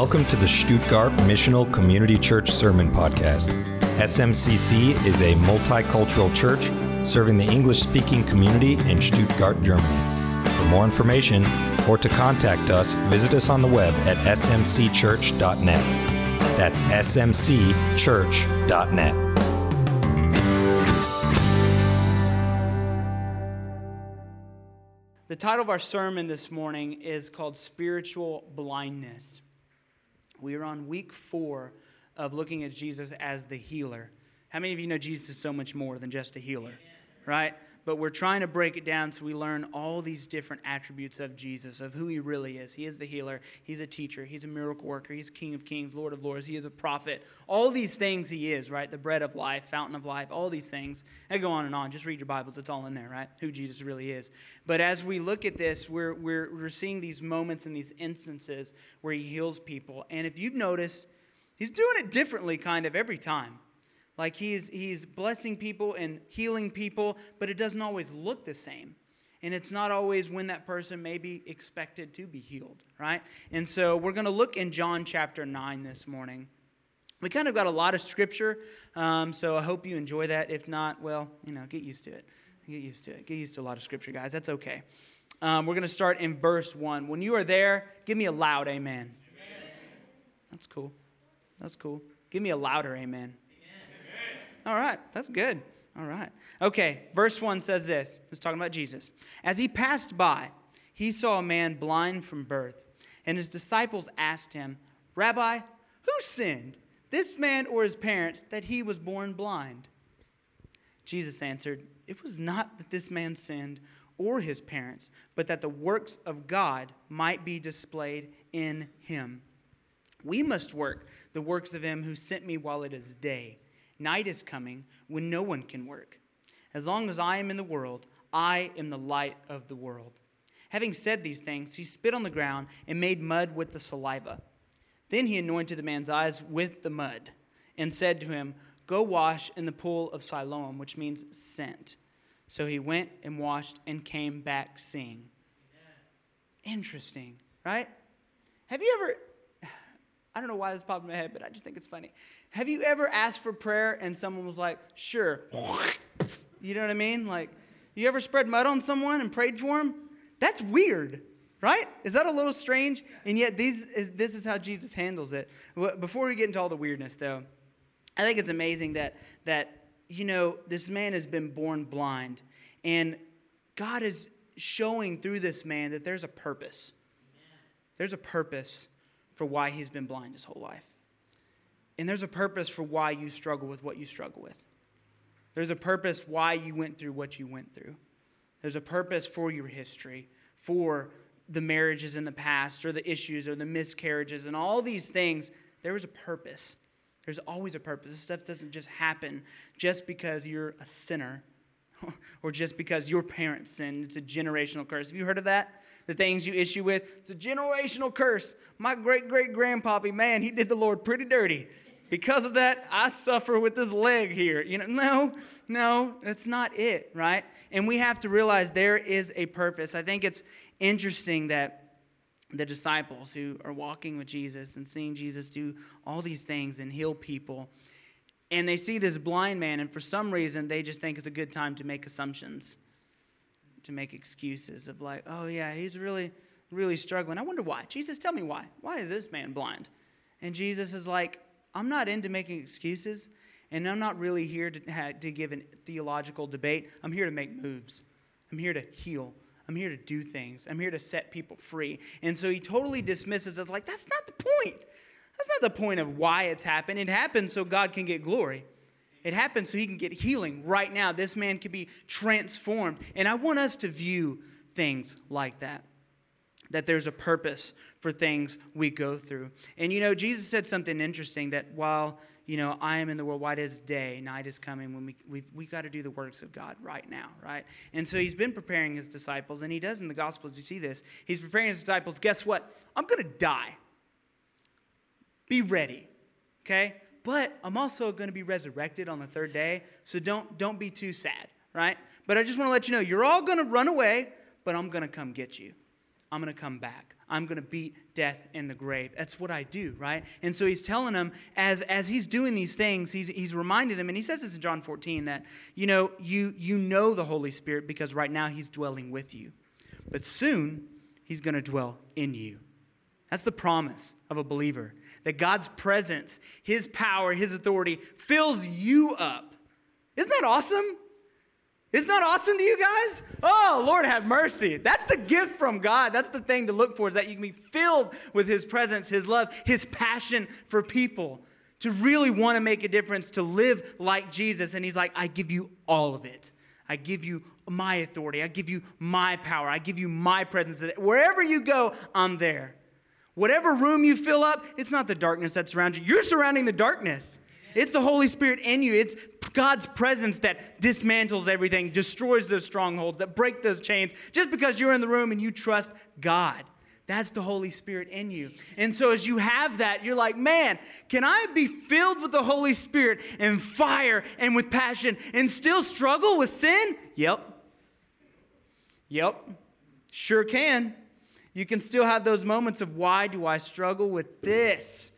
Welcome to the Stuttgart Missional Community Church Sermon Podcast. SMCC is a multicultural church serving the English speaking community in Stuttgart, Germany. For more information or to contact us, visit us on the web at smcchurch.net. That's smcchurch.net. The title of our sermon this morning is called Spiritual Blindness. We are on week four of looking at Jesus as the healer. How many of you know Jesus is so much more than just a healer? Right? But we're trying to break it down so we learn all these different attributes of Jesus, of who he really is. He is the healer, he's a teacher, he's a miracle worker, he's King of kings, Lord of lords, he is a prophet. All these things he is, right? The bread of life, fountain of life, all these things. I go on and on. Just read your Bibles, it's all in there, right? Who Jesus really is. But as we look at this, we're, we're, we're seeing these moments and these instances where he heals people. And if you've noticed, he's doing it differently kind of every time. Like he's, he's blessing people and healing people, but it doesn't always look the same. And it's not always when that person may be expected to be healed, right? And so we're going to look in John chapter 9 this morning. We kind of got a lot of scripture, um, so I hope you enjoy that. If not, well, you know, get used to it. Get used to it. Get used to a lot of scripture, guys. That's okay. Um, we're going to start in verse 1. When you are there, give me a loud amen. amen. That's cool. That's cool. Give me a louder amen. All right, that's good. All right. Okay, verse 1 says this. It's talking about Jesus. As he passed by, he saw a man blind from birth, and his disciples asked him, Rabbi, who sinned, this man or his parents, that he was born blind? Jesus answered, It was not that this man sinned or his parents, but that the works of God might be displayed in him. We must work the works of him who sent me while it is day. Night is coming when no one can work. As long as I am in the world, I am the light of the world. Having said these things, he spit on the ground and made mud with the saliva. Then he anointed the man's eyes with the mud and said to him, Go wash in the pool of Siloam, which means sent. So he went and washed and came back seeing. Interesting, right? Have you ever, I don't know why this popped in my head, but I just think it's funny. Have you ever asked for prayer and someone was like, sure? You know what I mean? Like, you ever spread mud on someone and prayed for them? That's weird, right? Is that a little strange? And yet, these is, this is how Jesus handles it. Before we get into all the weirdness, though, I think it's amazing that, that you know, this man has been born blind, and God is showing through this man that there's a purpose. There's a purpose for why he's been blind his whole life. And there's a purpose for why you struggle with what you struggle with. There's a purpose why you went through what you went through. There's a purpose for your history, for the marriages in the past, or the issues, or the miscarriages, and all these things. There was a purpose. There's always a purpose. This stuff doesn't just happen just because you're a sinner or just because your parents sinned. It's a generational curse. Have you heard of that? The things you issue with? It's a generational curse. My great great grandpappy, man, he did the Lord pretty dirty. Because of that, I suffer with this leg here. You know, no, no, that's not it, right? And we have to realize there is a purpose. I think it's interesting that the disciples who are walking with Jesus and seeing Jesus do all these things and heal people, and they see this blind man, and for some reason, they just think it's a good time to make assumptions, to make excuses of like, oh, yeah, he's really, really struggling. I wonder why. Jesus, tell me why. Why is this man blind? And Jesus is like, I'm not into making excuses, and I'm not really here to, to give a theological debate. I'm here to make moves, I'm here to heal. I'm here to do things. I'm here to set people free. And so he totally dismisses it like, that's not the point. That's not the point of why it's happened. It happened so God can get glory. It happens so he can get healing right now. This man can be transformed. And I want us to view things like that that there's a purpose for things we go through. And you know, Jesus said something interesting that while, you know, I am in the world, white is day, night is coming, when we, we've, we've got to do the works of God right now, right? And so he's been preparing his disciples, and he does in the Gospels, you see this. He's preparing his disciples, guess what? I'm going to die. Be ready, okay? But I'm also going to be resurrected on the third day, so don't, don't be too sad, right? But I just want to let you know, you're all going to run away, but I'm going to come get you. I'm going to come back. I'm going to beat death in the grave. That's what I do, right? And so he's telling them, as, as he's doing these things, he's, he's reminding them, and he says this in John 14, that, you know, you, you know the Holy Spirit because right now he's dwelling with you. But soon, he's going to dwell in you. That's the promise of a believer that God's presence, his power, his authority fills you up. Isn't that awesome? Isn't that awesome to you guys? Oh, Lord, have mercy. That's the gift from God. That's the thing to look for is that you can be filled with His presence, His love, His passion for people, to really want to make a difference, to live like Jesus. And He's like, I give you all of it. I give you my authority. I give you my power. I give you my presence. Wherever you go, I'm there. Whatever room you fill up, it's not the darkness that surrounds you. You're surrounding the darkness. It's the Holy Spirit in you. It's God's presence that dismantles everything, destroys those strongholds, that break those chains, just because you're in the room and you trust God. That's the Holy Spirit in you. And so, as you have that, you're like, man, can I be filled with the Holy Spirit and fire and with passion and still struggle with sin? Yep. Yep. Sure can. You can still have those moments of why do I struggle with this?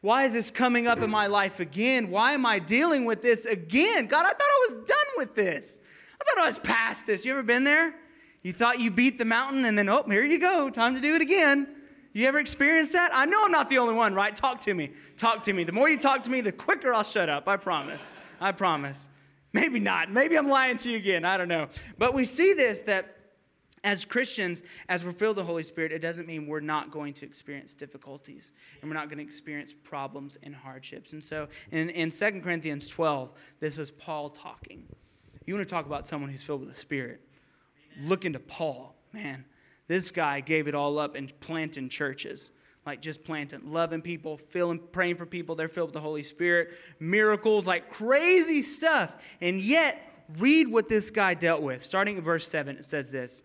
Why is this coming up in my life again? Why am I dealing with this again? God, I thought I was done with this. I thought I was past this. You ever been there? You thought you beat the mountain and then, oh, here you go. Time to do it again. You ever experienced that? I know I'm not the only one, right? Talk to me. Talk to me. The more you talk to me, the quicker I'll shut up. I promise. I promise. Maybe not. Maybe I'm lying to you again. I don't know. But we see this that as Christians, as we're filled with the Holy Spirit, it doesn't mean we're not going to experience difficulties and we're not going to experience problems and hardships. And so in, in 2 Corinthians 12, this is Paul talking. You want to talk about someone who's filled with the Spirit? Look into Paul, man. This guy gave it all up and planting churches. Like just planting, loving people, feeling, praying for people. They're filled with the Holy Spirit. Miracles, like crazy stuff. And yet, read what this guy dealt with. Starting at verse 7, it says this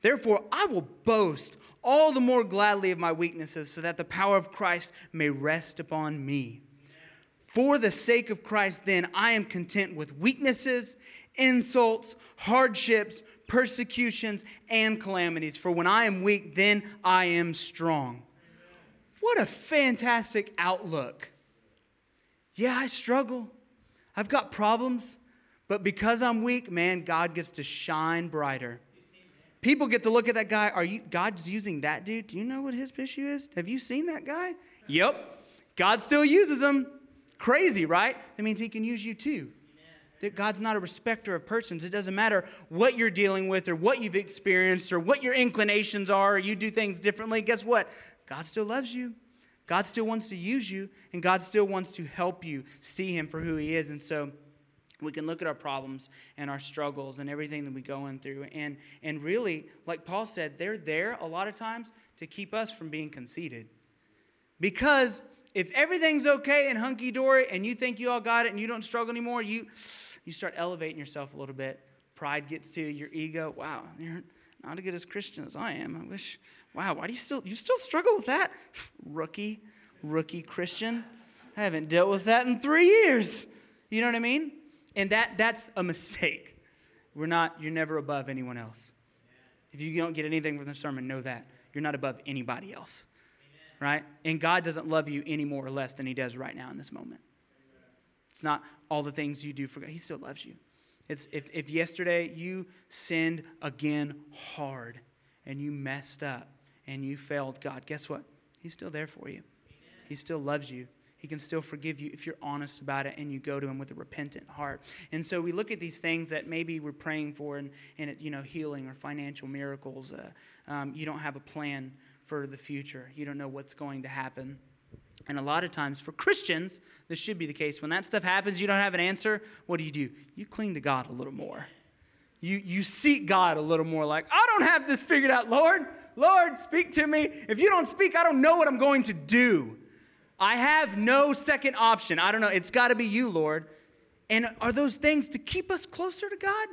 Therefore, I will boast all the more gladly of my weaknesses, so that the power of Christ may rest upon me. For the sake of Christ, then, I am content with weaknesses, insults, hardships, persecutions, and calamities. For when I am weak, then I am strong. What a fantastic outlook. Yeah, I struggle. I've got problems. But because I'm weak, man, God gets to shine brighter. People get to look at that guy. Are you God's using that dude? Do you know what his issue is? Have you seen that guy? Yep. God still uses him. Crazy, right? That means he can use you too. That God's not a respecter of persons. It doesn't matter what you're dealing with or what you've experienced or what your inclinations are or you do things differently. Guess what? God still loves you. God still wants to use you and God still wants to help you see him for who he is. And so we can look at our problems and our struggles and everything that we go in through. And and really like paul said they're there a lot of times to keep us from being conceited. Because if everything's okay and hunky-dory and you think you all got it and you don't struggle anymore you you start elevating yourself a little bit. Pride gets to your ego wow you're not as good as christian as i am. I wish wow why do you still you still struggle with that? Rookie rookie christian. I haven't dealt with that in three years. You know what i mean and that, that's a mistake. We're not, you're never above anyone else. If you don't get anything from the sermon, know that. You're not above anybody else. Right? And God doesn't love you any more or less than He does right now in this moment. It's not all the things you do for God. He still loves you. It's if, if yesterday you sinned again hard and you messed up and you failed God, guess what? He's still there for you. He still loves you. He can still forgive you if you're honest about it and you go to Him with a repentant heart. And so we look at these things that maybe we're praying for, and, and it, you know, healing or financial miracles. Uh, um, you don't have a plan for the future. You don't know what's going to happen. And a lot of times for Christians, this should be the case. When that stuff happens, you don't have an answer. What do you do? You cling to God a little more. You, you seek God a little more, like, I don't have this figured out, Lord. Lord, speak to me. If you don't speak, I don't know what I'm going to do. I have no second option. I don't know. It's got to be you, Lord. And are those things to keep us closer to God?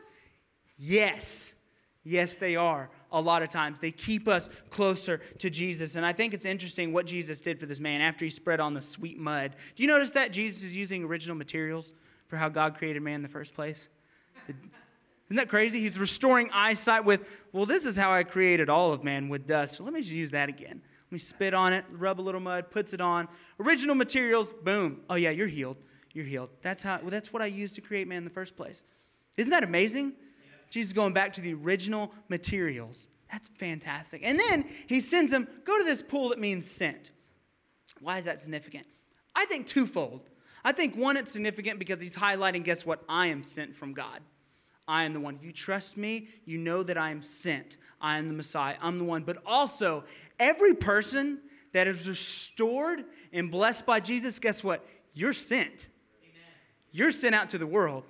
Yes. Yes, they are. A lot of times. They keep us closer to Jesus. And I think it's interesting what Jesus did for this man after he spread on the sweet mud. Do you notice that Jesus is using original materials for how God created man in the first place? Isn't that crazy? He's restoring eyesight with, well, this is how I created all of man with dust. So let me just use that again. Me spit on it, rub a little mud, puts it on. Original materials, boom. Oh yeah, you're healed. You're healed. That's how well, that's what I used to create man in the first place. Isn't that amazing? Yeah. Jesus going back to the original materials. That's fantastic. And then he sends him, go to this pool that means sent. Why is that significant? I think twofold. I think one, it's significant because he's highlighting, guess what? I am sent from God. I am the one. If you trust me, you know that I am sent. I am the Messiah. I'm the one. But also, every person that is restored and blessed by Jesus, guess what? You're sent. Amen. You're sent out to the world.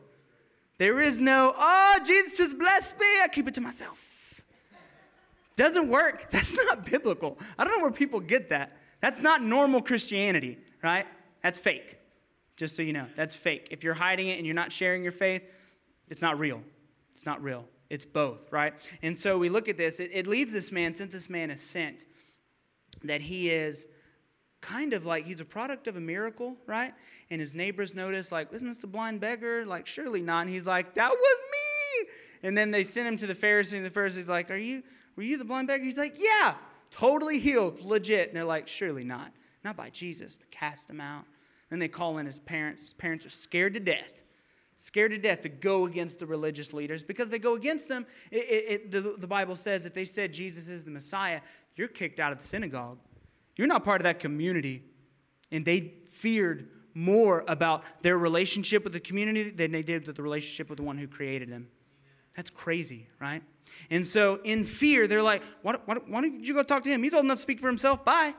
There is no, oh, Jesus has blessed me. I keep it to myself. Doesn't work. That's not biblical. I don't know where people get that. That's not normal Christianity, right? That's fake. Just so you know, that's fake. If you're hiding it and you're not sharing your faith, it's not real. It's not real. It's both, right? And so we look at this. It, it leads this man, since this man is sent, that he is kind of like he's a product of a miracle, right? And his neighbors notice, like, isn't this the blind beggar? Like, surely not. And he's like, that was me. And then they send him to the Pharisee, and the Pharisee's like, Are you, were you the blind beggar? He's like, Yeah, totally healed, legit. And they're like, Surely not. Not by Jesus. They cast him out. Then they call in his parents. His parents are scared to death scared to death to go against the religious leaders because they go against them. It, it, it, the, the Bible says if they said Jesus is the Messiah, you're kicked out of the synagogue. You're not part of that community. And they feared more about their relationship with the community than they did with the relationship with the one who created them. That's crazy, right? And so, in fear, they're like, why, why, why don't you go talk to him? He's old enough to speak for himself. Bye.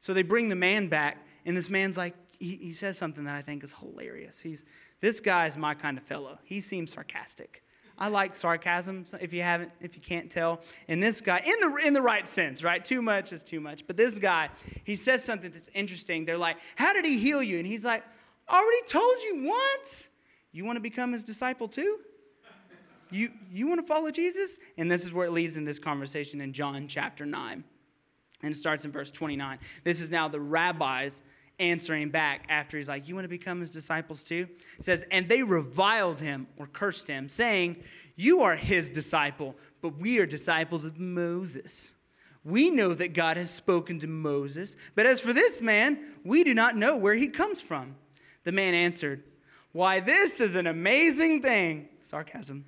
So they bring the man back, and this man's like, he, he says something that I think is hilarious. He's, this guy is my kind of fellow. He seems sarcastic. I like sarcasm, if you haven't, if you can't tell. And this guy, in the in the right sense, right? Too much is too much. But this guy, he says something that's interesting. They're like, "How did he heal you?" And he's like, "Already told you once. You want to become his disciple too? You you want to follow Jesus?" And this is where it leads in this conversation in John chapter nine, and it starts in verse twenty nine. This is now the rabbis answering back after he's like, You want to become his disciples too? Says, And they reviled him or cursed him, saying, You are his disciple, but we are disciples of Moses. We know that God has spoken to Moses, but as for this man, we do not know where he comes from. The man answered, Why, this is an amazing thing. Sarcasm.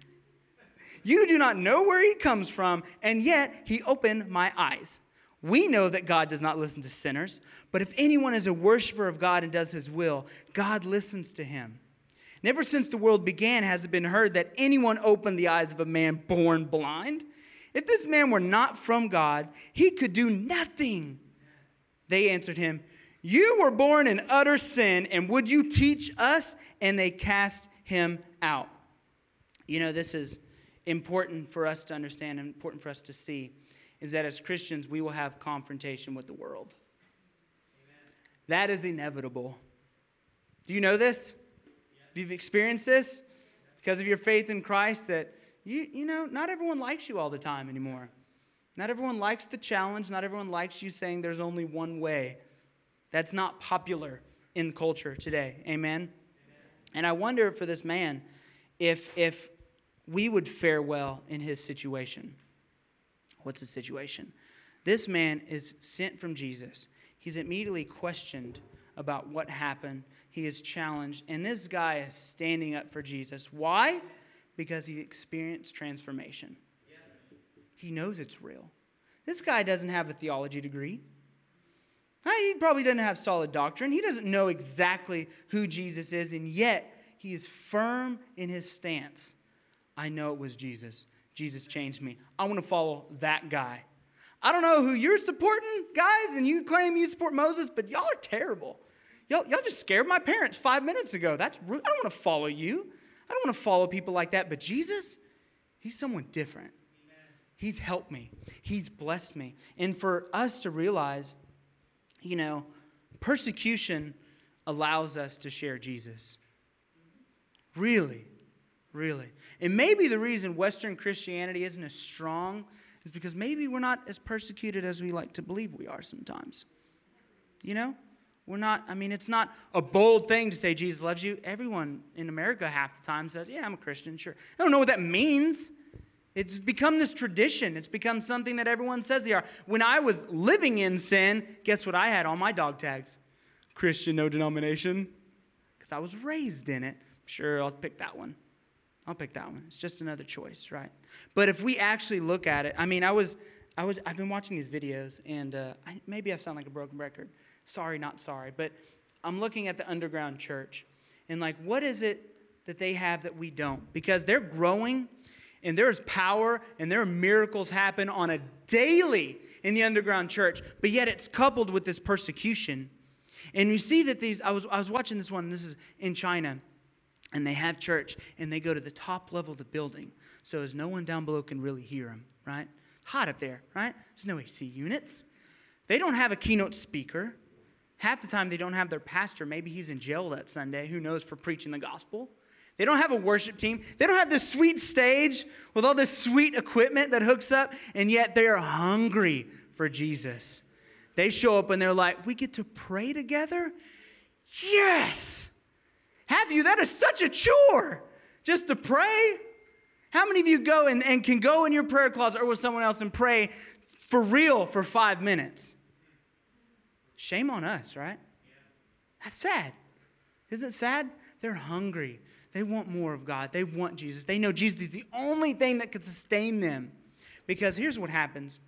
You do not know where he comes from, and yet he opened my eyes. We know that God does not listen to sinners, but if anyone is a worshiper of God and does his will, God listens to him. Never since the world began has it been heard that anyone opened the eyes of a man born blind. If this man were not from God, he could do nothing. They answered him, You were born in utter sin, and would you teach us? And they cast him out. You know, this is important for us to understand, and important for us to see is that as Christians, we will have confrontation with the world. Amen. That is inevitable. Do you know this? Yeah. You've experienced this because of your faith in Christ that you, you know, not everyone likes you all the time anymore. Not everyone likes the challenge. Not everyone likes you saying there's only one way. That's not popular in culture today. Amen? Amen. And I wonder for this man if, if we would fare well in his situation. What's the situation? This man is sent from Jesus. He's immediately questioned about what happened. He is challenged. And this guy is standing up for Jesus. Why? Because he experienced transformation. He knows it's real. This guy doesn't have a theology degree. He probably doesn't have solid doctrine. He doesn't know exactly who Jesus is, and yet he is firm in his stance. I know it was Jesus. Jesus changed me. I want to follow that guy. I don't know who you're supporting, guys, and you claim you support Moses, but y'all are terrible. Y'all, y'all just scared my parents five minutes ago. That's rude. I don't want to follow you. I don't want to follow people like that. But Jesus, he's someone different. He's helped me, he's blessed me. And for us to realize, you know, persecution allows us to share Jesus. Really, really. And maybe the reason Western Christianity isn't as strong is because maybe we're not as persecuted as we like to believe we are sometimes. You know? We're not, I mean, it's not a bold thing to say Jesus loves you. Everyone in America half the time says, Yeah, I'm a Christian, sure. I don't know what that means. It's become this tradition. It's become something that everyone says they are. When I was living in sin, guess what I had on my dog tags? Christian, no denomination. Because I was raised in it. Sure, I'll pick that one. I'll pick that one. It's just another choice, right? But if we actually look at it, I mean, I was, I was, I've been watching these videos, and uh, I, maybe I sound like a broken record. Sorry, not sorry, but I'm looking at the underground church, and like, what is it that they have that we don't? Because they're growing and there's power and there are miracles happen on a daily in the underground church, but yet it's coupled with this persecution. And you see that these, I was, I was watching this one, this is in China, and they have church and they go to the top level of the building so as no one down below can really hear them, right? Hot up there, right? There's no AC units. They don't have a keynote speaker. Half the time, they don't have their pastor. Maybe he's in jail that Sunday, who knows, for preaching the gospel. They don't have a worship team. They don't have this sweet stage with all this sweet equipment that hooks up, and yet they are hungry for Jesus. They show up and they're like, We get to pray together? Yes! Have you? That is such a chore just to pray. How many of you go and, and can go in your prayer closet or with someone else and pray for real for five minutes? Shame on us, right? That's sad. Isn't it sad? They're hungry. They want more of God. They want Jesus. They know Jesus is the only thing that could sustain them. Because here's what happens.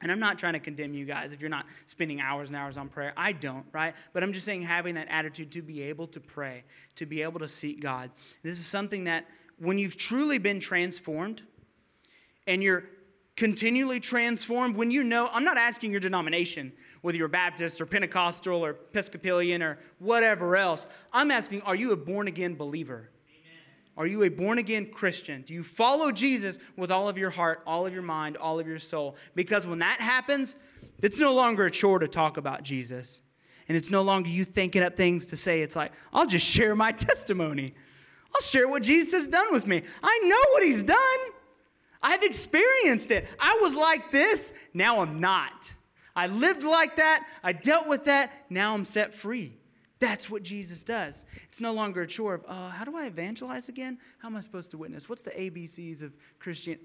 And I'm not trying to condemn you guys if you're not spending hours and hours on prayer. I don't, right? But I'm just saying having that attitude to be able to pray, to be able to seek God. This is something that when you've truly been transformed and you're continually transformed, when you know, I'm not asking your denomination, whether you're Baptist or Pentecostal or Episcopalian or whatever else. I'm asking, are you a born again believer? Are you a born again Christian? Do you follow Jesus with all of your heart, all of your mind, all of your soul? Because when that happens, it's no longer a chore to talk about Jesus. And it's no longer you thinking up things to say. It's like, I'll just share my testimony. I'll share what Jesus has done with me. I know what he's done. I've experienced it. I was like this, now I'm not. I lived like that, I dealt with that, now I'm set free. That's what Jesus does. It's no longer a chore of, oh, how do I evangelize again? How am I supposed to witness? What's the ABCs of Christian?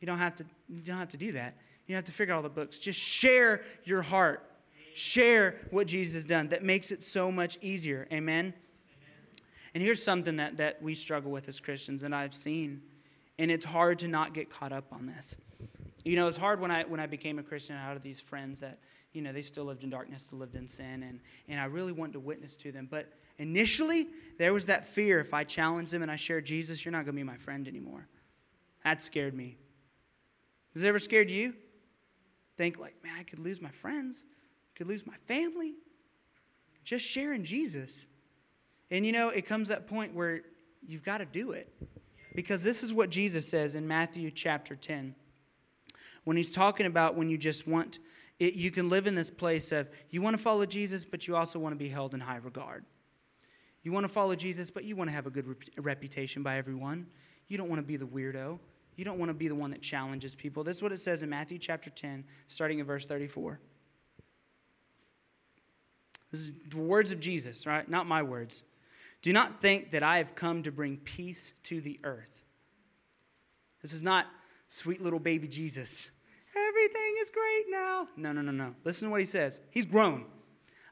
You don't have to, you don't have to do that. You don't have to figure out all the books. Just share your heart. Share what Jesus has done. That makes it so much easier. Amen? Amen. And here's something that, that we struggle with as Christians that I've seen and it's hard to not get caught up on this. You know, it's hard when I when I became a Christian out of these friends that you know they still lived in darkness, still lived in sin, and and I really wanted to witness to them. But initially, there was that fear: if I challenged them and I shared Jesus, you're not going to be my friend anymore. That scared me. Has it ever scared you? Think like, man, I could lose my friends, I could lose my family, just sharing Jesus. And you know, it comes that point where you've got to do it. Because this is what Jesus says in Matthew chapter 10. When he's talking about when you just want, it, you can live in this place of you want to follow Jesus, but you also want to be held in high regard. You want to follow Jesus, but you want to have a good reputation by everyone. You don't want to be the weirdo. You don't want to be the one that challenges people. This is what it says in Matthew chapter 10, starting in verse 34. This is the words of Jesus, right? Not my words. Do not think that I have come to bring peace to the earth. This is not sweet little baby Jesus. Everything is great now. No, no, no, no. Listen to what he says. He's grown.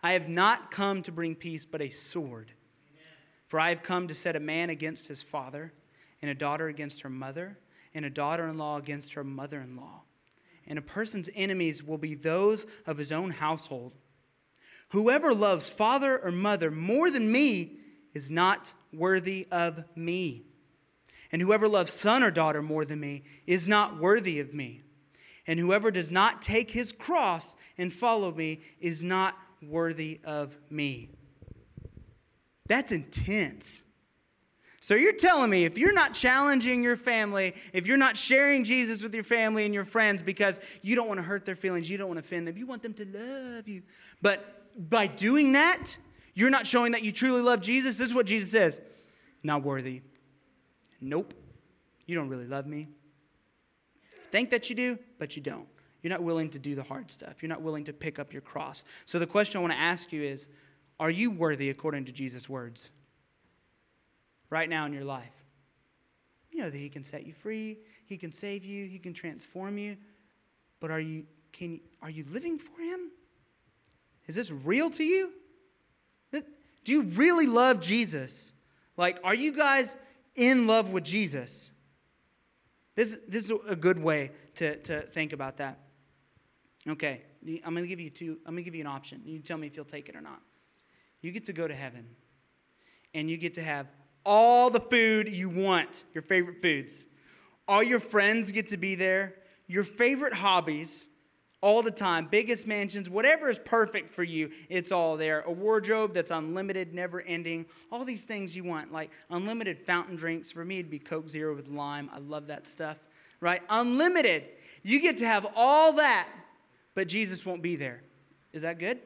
I have not come to bring peace, but a sword. For I have come to set a man against his father, and a daughter against her mother, and a daughter in law against her mother in law. And a person's enemies will be those of his own household. Whoever loves father or mother more than me is not worthy of me. And whoever loves son or daughter more than me is not worthy of me. And whoever does not take his cross and follow me is not worthy of me. That's intense. So you're telling me if you're not challenging your family, if you're not sharing Jesus with your family and your friends because you don't want to hurt their feelings, you don't want to offend them, you want them to love you. But by doing that, you're not showing that you truly love Jesus. This is what Jesus says not worthy. Nope. You don't really love me. Think that you do, but you don't. You're not willing to do the hard stuff. You're not willing to pick up your cross. So the question I want to ask you is Are you worthy according to Jesus' words? Right now in your life. You know that He can set you free, He can save you, He can transform you. But are you, can, are you living for Him? Is this real to you? Do you really love Jesus? Like, are you guys in love with Jesus? This, this is a good way to, to think about that. Okay, I'm going to give you two. I'm going to give you an option. You tell me if you'll take it or not. You get to go to heaven, and you get to have all the food you want, your favorite foods. All your friends get to be there. Your favorite hobbies, all the time. Biggest mansions, whatever is perfect for you, it's all there. A wardrobe that's unlimited, never ending. All these things you want, like unlimited fountain drinks. For me, it'd be Coke Zero with lime. I love that stuff, right? Unlimited. You get to have all that but Jesus won't be there. Is that good?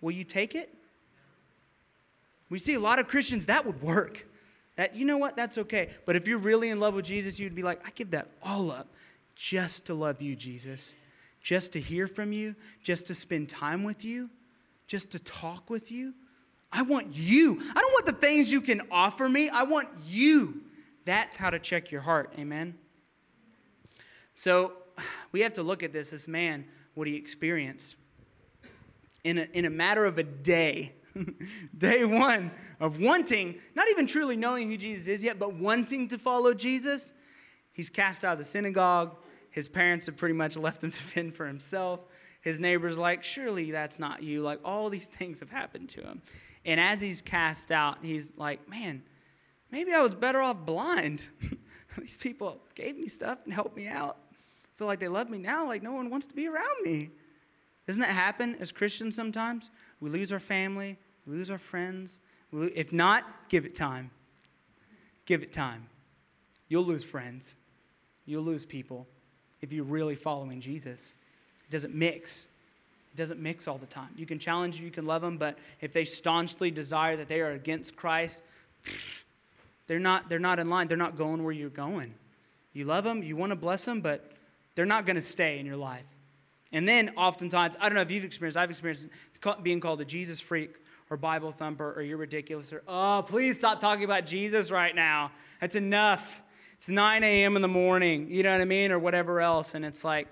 Will you take it? We see a lot of Christians that would work. That you know what? That's okay. But if you're really in love with Jesus, you'd be like, I give that all up just to love you, Jesus. Just to hear from you, just to spend time with you, just to talk with you. I want you. I don't want the things you can offer me. I want you. That's how to check your heart. Amen. So we have to look at this as man, what he experienced. In a, in a matter of a day, day one of wanting, not even truly knowing who Jesus is yet, but wanting to follow Jesus, he's cast out of the synagogue. His parents have pretty much left him to fend for himself. His neighbor's like, surely that's not you. Like, all these things have happened to him. And as he's cast out, he's like, man, maybe I was better off blind. these people gave me stuff and helped me out I feel like they love me now, like no one wants to be around me. Doesn't that happen as Christians sometimes? We lose our family, we lose our friends. If not, give it time. Give it time. You'll lose friends, you'll lose people if you're really following Jesus. It doesn't mix. It doesn't mix all the time. You can challenge, you can love them, but if they staunchly desire that they are against Christ, they're not, they're not in line. They're not going where you're going. You love them, you want to bless them, but they're not going to stay in your life. And then oftentimes, I don't know if you've experienced, I've experienced being called a Jesus freak or Bible thumper or you're ridiculous or, oh, please stop talking about Jesus right now. That's enough. It's 9 a.m. in the morning, you know what I mean? Or whatever else. And it's like,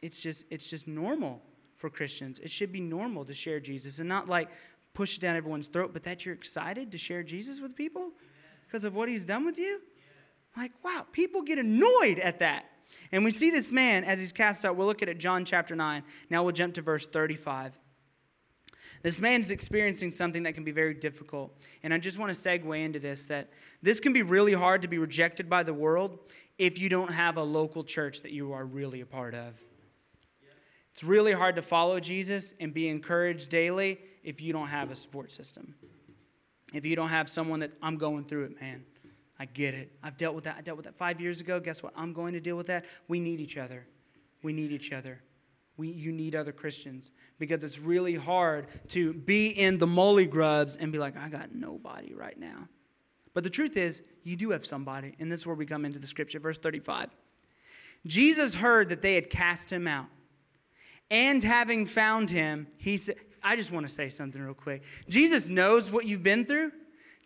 it's just, it's just normal for Christians. It should be normal to share Jesus and not like push it down everyone's throat, but that you're excited to share Jesus with people because of what he's done with you. Like, wow, people get annoyed at that. And we see this man as he's cast out. We'll look at it, John chapter 9. Now we'll jump to verse 35. This man is experiencing something that can be very difficult. And I just want to segue into this that this can be really hard to be rejected by the world if you don't have a local church that you are really a part of. It's really hard to follow Jesus and be encouraged daily if you don't have a support system. If you don't have someone that I'm going through it, man. I get it. I've dealt with that. I dealt with that five years ago. Guess what? I'm going to deal with that. We need each other. We need each other. We, you need other Christians because it's really hard to be in the mulligrubs and be like, I got nobody right now. But the truth is, you do have somebody. And this is where we come into the scripture, verse 35. Jesus heard that they had cast him out. And having found him, he said, I just want to say something real quick. Jesus knows what you've been through.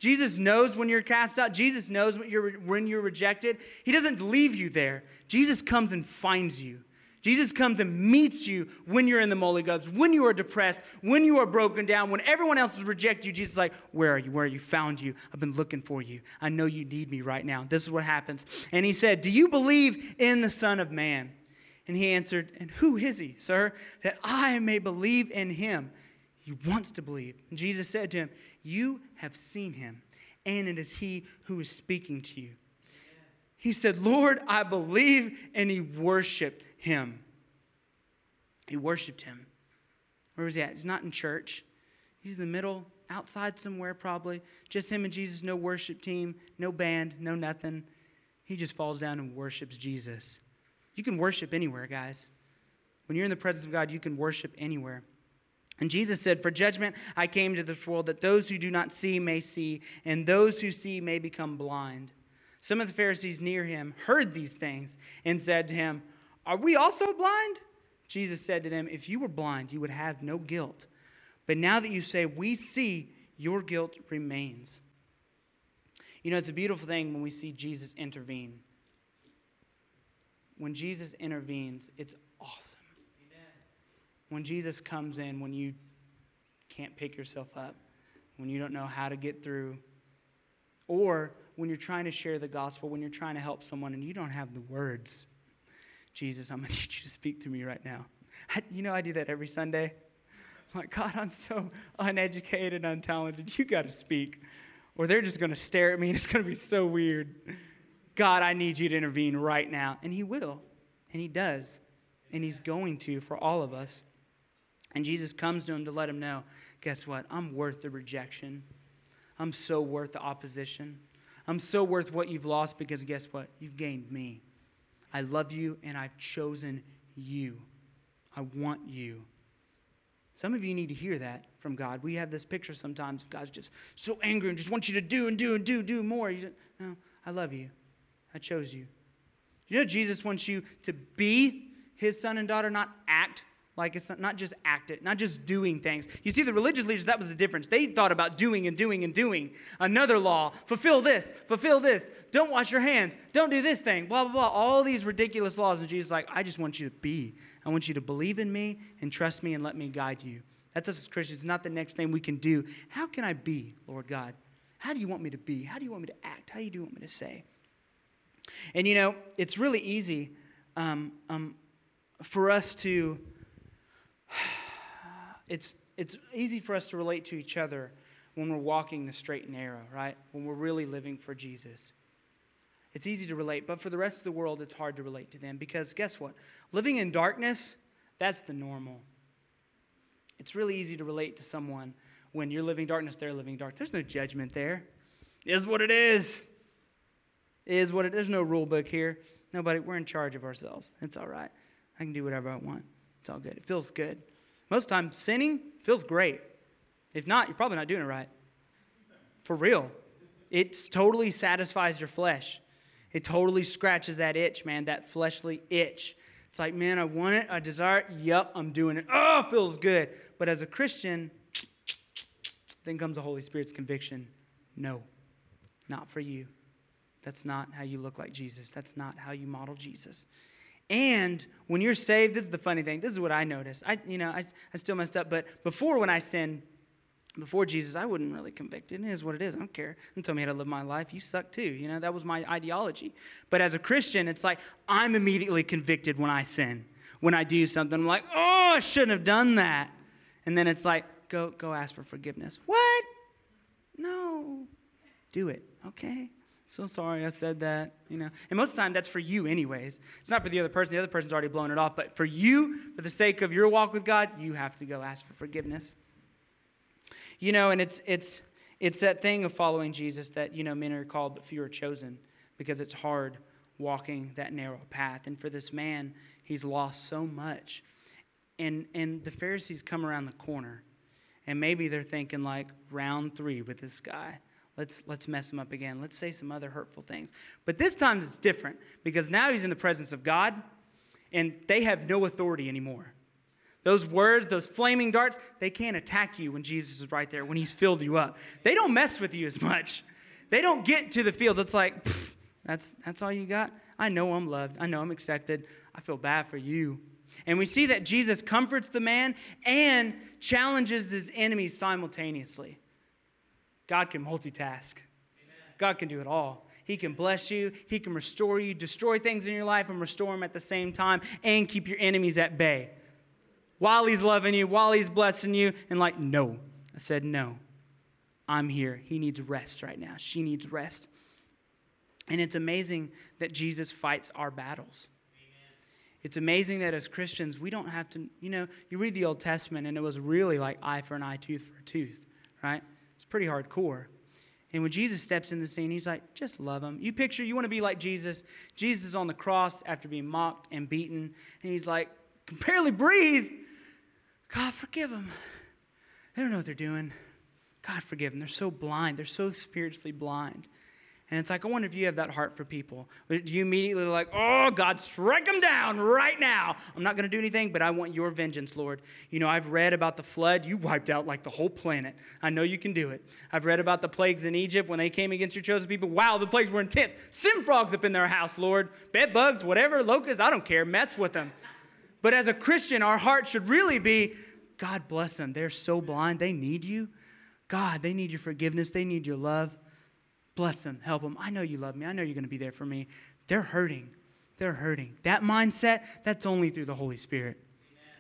Jesus knows when you're cast out. Jesus knows when you're, when you're rejected. He doesn't leave you there. Jesus comes and finds you. Jesus comes and meets you when you're in the mulligrubs, when you are depressed, when you are broken down, when everyone else has rejected you. Jesus is like, Where are you? Where are you? Found you. I've been looking for you. I know you need me right now. This is what happens. And he said, Do you believe in the Son of Man? And he answered, And who is he, sir, that I may believe in him? He wants to believe. And Jesus said to him, You have seen him, and it is he who is speaking to you. He said, Lord, I believe, and he worshiped him. He worshiped him. Where was he at? He's not in church. He's in the middle outside somewhere, probably. Just him and Jesus, no worship team, no band, no nothing. He just falls down and worships Jesus. You can worship anywhere, guys. When you're in the presence of God, you can worship anywhere. And Jesus said, For judgment I came to this world, that those who do not see may see, and those who see may become blind. Some of the Pharisees near him heard these things and said to him, Are we also blind? Jesus said to them, If you were blind, you would have no guilt. But now that you say, We see, your guilt remains. You know, it's a beautiful thing when we see Jesus intervene. When Jesus intervenes, it's awesome. Amen. When Jesus comes in, when you can't pick yourself up, when you don't know how to get through, or when you're trying to share the gospel, when you're trying to help someone and you don't have the words. Jesus, I'm going to need you to speak to me right now. I, you know, I do that every Sunday. I'm like, God, I'm so uneducated, untalented. You got to speak. Or they're just going to stare at me and it's going to be so weird. God, I need you to intervene right now. And He will. And He does. And He's going to for all of us. And Jesus comes to him to let him know guess what? I'm worth the rejection. I'm so worth the opposition. I'm so worth what you've lost because guess what? You've gained me. I love you and I've chosen you. I want you. Some of you need to hear that from God. We have this picture sometimes of God's just so angry and just wants you to do and do and do, do more. You no, I love you. I chose you. You know, Jesus wants you to be his son and daughter, not act like it's not just act it, not just doing things. You see, the religious leaders, that was the difference. They thought about doing and doing and doing. Another law, fulfill this, fulfill this, don't wash your hands, don't do this thing, blah, blah, blah. All these ridiculous laws. And Jesus like, I just want you to be. I want you to believe in me and trust me and let me guide you. That's us as Christians, It's not the next thing we can do. How can I be, Lord God? How do you want me to be? How do you want me to act? How do you want me to say? And you know, it's really easy um, um, for us to it's, it's easy for us to relate to each other when we're walking the straight and narrow, right? When we're really living for Jesus. It's easy to relate, but for the rest of the world, it's hard to relate to them because guess what? Living in darkness, that's the normal. It's really easy to relate to someone when you're living darkness, they're living dark. There's no judgment there. It is what it is. It is what it is. There's no rule book here. Nobody, we're in charge of ourselves. It's all right. I can do whatever I want. It's all good. It feels good. Most times, sinning feels great. If not, you're probably not doing it right. For real. It totally satisfies your flesh. It totally scratches that itch, man, that fleshly itch. It's like, man, I want it, I desire it. Yep, I'm doing it. Oh, it feels good. But as a Christian, then comes the Holy Spirit's conviction. No, not for you. That's not how you look like Jesus. That's not how you model Jesus. And when you're saved, this is the funny thing. This is what I noticed. I, you know, I, I still messed up, but before when I sinned, before Jesus, I wasn't really convicted. It is what it is. I don't care. Don't tell me how to live my life. You suck too. You know, that was my ideology. But as a Christian, it's like I'm immediately convicted when I sin. When I do something, I'm like, oh, I shouldn't have done that. And then it's like, go, go ask for forgiveness. What? No. Do it, okay? So sorry I said that, you know. And most of the time that's for you anyways. It's not for the other person. The other person's already blown it off, but for you, for the sake of your walk with God, you have to go ask for forgiveness. You know, and it's it's it's that thing of following Jesus that, you know, many are called but few are chosen because it's hard walking that narrow path. And for this man, he's lost so much. And and the Pharisees come around the corner and maybe they're thinking like round 3 with this guy Let's, let's mess him up again. Let's say some other hurtful things. But this time it's different because now he's in the presence of God and they have no authority anymore. Those words, those flaming darts, they can't attack you when Jesus is right there, when he's filled you up. They don't mess with you as much. They don't get to the fields. It's like, that's, that's all you got? I know I'm loved. I know I'm accepted. I feel bad for you. And we see that Jesus comforts the man and challenges his enemies simultaneously. God can multitask. God can do it all. He can bless you, He can restore you, destroy things in your life, and restore them at the same time, and keep your enemies at bay. While He's loving you, while He's blessing you, and like, no. I said, no. I'm here. He needs rest right now. She needs rest. And it's amazing that Jesus fights our battles. It's amazing that as Christians, we don't have to, you know, you read the Old Testament and it was really like eye for an eye, tooth for a tooth, right? Pretty hardcore. And when Jesus steps in the scene, he's like, just love him. You picture, you want to be like Jesus. Jesus is on the cross after being mocked and beaten. And he's like, can barely breathe. God, forgive them. They don't know what they're doing. God, forgive them. They're so blind. They're so spiritually blind. And it's like, I wonder if you have that heart for people. Do you immediately like, oh, God, strike them down right now? I'm not going to do anything, but I want your vengeance, Lord. You know, I've read about the flood. You wiped out like the whole planet. I know you can do it. I've read about the plagues in Egypt when they came against your chosen people. Wow, the plagues were intense. Sin frogs up in their house, Lord. Bed bugs, whatever, locusts, I don't care. Mess with them. But as a Christian, our heart should really be, God bless them. They're so blind. They need you. God, they need your forgiveness. They need your love. Bless them, help them. I know you love me. I know you're going to be there for me. They're hurting. They're hurting. That mindset, that's only through the Holy Spirit.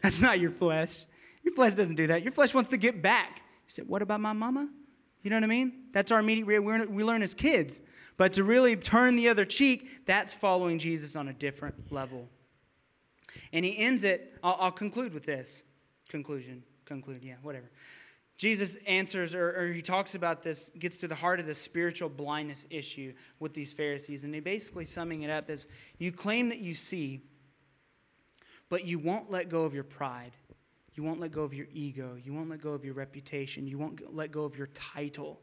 That's not your flesh. Your flesh doesn't do that. Your flesh wants to get back. You said, What about my mama? You know what I mean? That's our immediate. We learn as kids. But to really turn the other cheek, that's following Jesus on a different level. And he ends it, I'll, I'll conclude with this. Conclusion. Conclude, yeah, whatever. Jesus answers, or, or, he talks about this, gets to the heart of the spiritual blindness issue with these Pharisees. And he basically summing it up as you claim that you see, but you won't let go of your pride. You won't let go of your ego. You won't let go of your reputation. You won't let go of your title.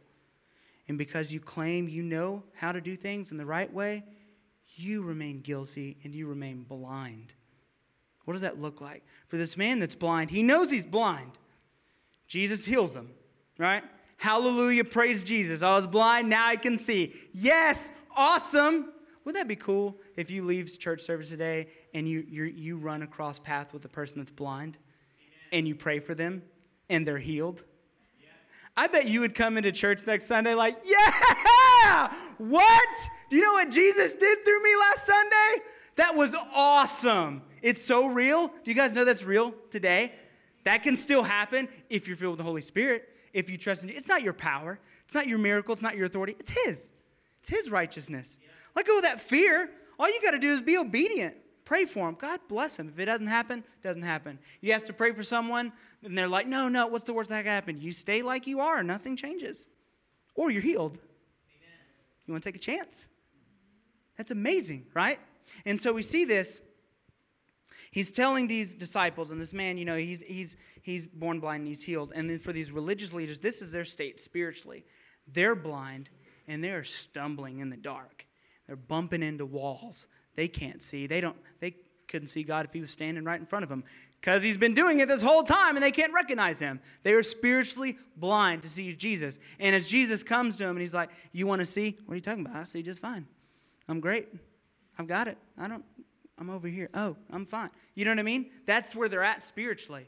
And because you claim you know how to do things in the right way, you remain guilty and you remain blind. What does that look like? For this man that's blind, he knows he's blind. Jesus heals him, right? Hallelujah, praise Jesus. I was blind, now I can see. Yes, awesome. Wouldn't that be cool if you leave church service today and you, you, you run across path with a person that's blind and you pray for them and they're healed? I bet you would come into church next Sunday like, yeah, what? Do you know what Jesus did through me last Sunday? That was awesome. It's so real. Do you guys know that's real today? That can still happen if you're filled with the Holy Spirit, if you trust in you. It's not your power, it's not your miracle, it's not your authority, it's His. It's His righteousness. Let go of that fear. All you got to do is be obedient. Pray for him. God bless him. If it doesn't happen, it doesn't happen. You ask to pray for someone, and they're like, no, no, what's the worst that can happen? You stay like you are, nothing changes. Or you're healed. Amen. You want to take a chance? That's amazing, right? And so we see this he's telling these disciples and this man, you know, he's, he's, he's born blind and he's healed. And then for these religious leaders, this is their state spiritually. They're blind and they're stumbling in the dark. They're bumping into walls. They can't see. They don't they couldn't see God if he was standing right in front of them because he's been doing it this whole time and they can't recognize him. They are spiritually blind to see Jesus. And as Jesus comes to him and he's like, "You want to see? What are you talking about? I see just fine. I'm great. I've got it. I don't I'm over here. Oh, I'm fine. You know what I mean? That's where they're at spiritually.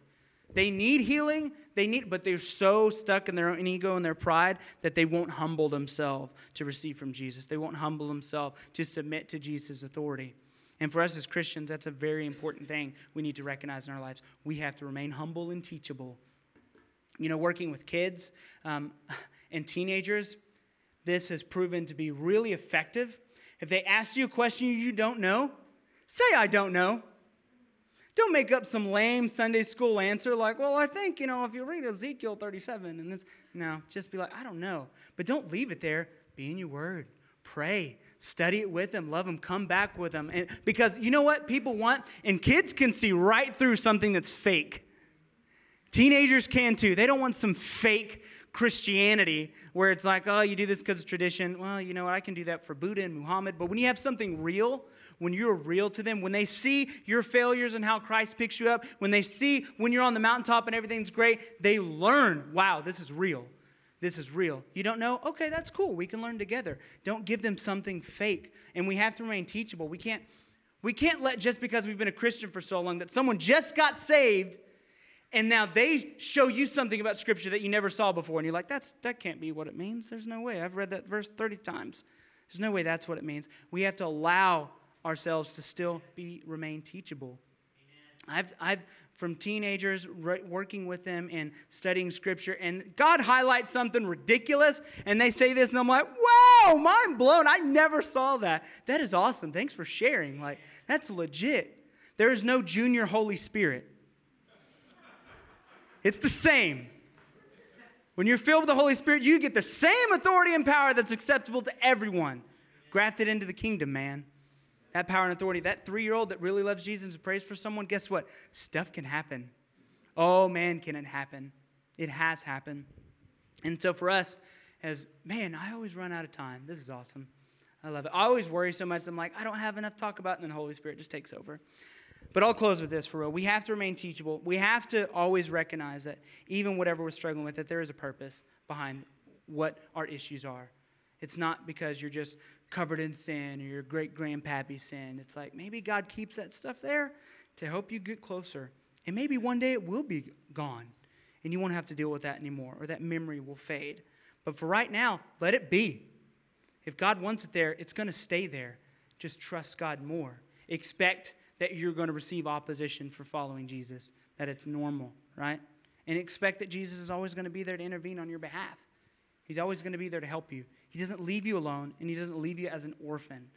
They need healing, they need, but they're so stuck in their own ego and their pride that they won't humble themselves to receive from Jesus. They won't humble themselves to submit to Jesus' authority. And for us as Christians, that's a very important thing we need to recognize in our lives. We have to remain humble and teachable. You know, working with kids um, and teenagers, this has proven to be really effective. If they ask you a question you don't know, Say, I don't know. Don't make up some lame Sunday school answer like, well, I think, you know, if you read Ezekiel 37 and this. No, just be like, I don't know. But don't leave it there. Be in your word. Pray. Study it with them. Love them. Come back with them. And because you know what people want? And kids can see right through something that's fake. Teenagers can too. They don't want some fake Christianity where it's like, oh, you do this because of tradition. Well, you know what? I can do that for Buddha and Muhammad. But when you have something real, when you're real to them, when they see your failures and how Christ picks you up, when they see when you're on the mountaintop and everything's great, they learn, wow, this is real. This is real. You don't know? Okay, that's cool. We can learn together. Don't give them something fake. And we have to remain teachable. We can't we can't let just because we've been a Christian for so long that someone just got saved and now they show you something about scripture that you never saw before and you're like that's that can't be what it means there's no way i've read that verse 30 times there's no way that's what it means we have to allow ourselves to still be remain teachable. I've, I've from teenagers working with them and studying scripture and god highlights something ridiculous and they say this and i'm like wow mind blown. I never saw that. That is awesome. Thanks for sharing. Like that's legit. There is no junior holy spirit. It's the same. When you're filled with the Holy Spirit, you get the same authority and power that's acceptable to everyone. Grafted into the kingdom, man. That power and authority. That three year old that really loves Jesus and prays for someone, guess what? Stuff can happen. Oh, man, can it happen? It has happened. And so for us, as man, I always run out of time. This is awesome. I love it. I always worry so much. I'm like, I don't have enough to talk about, and then the Holy Spirit just takes over. But I'll close with this for real. We have to remain teachable. We have to always recognize that even whatever we're struggling with, that there is a purpose behind what our issues are. It's not because you're just covered in sin or your great grandpappy sin. It's like maybe God keeps that stuff there to help you get closer. And maybe one day it will be gone and you won't have to deal with that anymore or that memory will fade. But for right now, let it be. If God wants it there, it's going to stay there. Just trust God more. Expect that you're going to receive opposition for following Jesus, that it's normal, right? And expect that Jesus is always going to be there to intervene on your behalf. He's always going to be there to help you. He doesn't leave you alone, and He doesn't leave you as an orphan.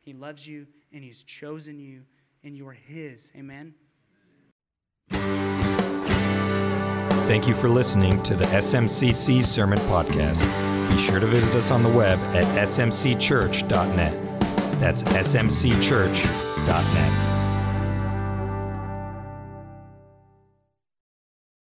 He loves you, and He's chosen you, and you are His. Amen. Thank you for listening to the SMCC Sermon Podcast. Be sure to visit us on the web at smcchurch.net. That's smcchurch.net.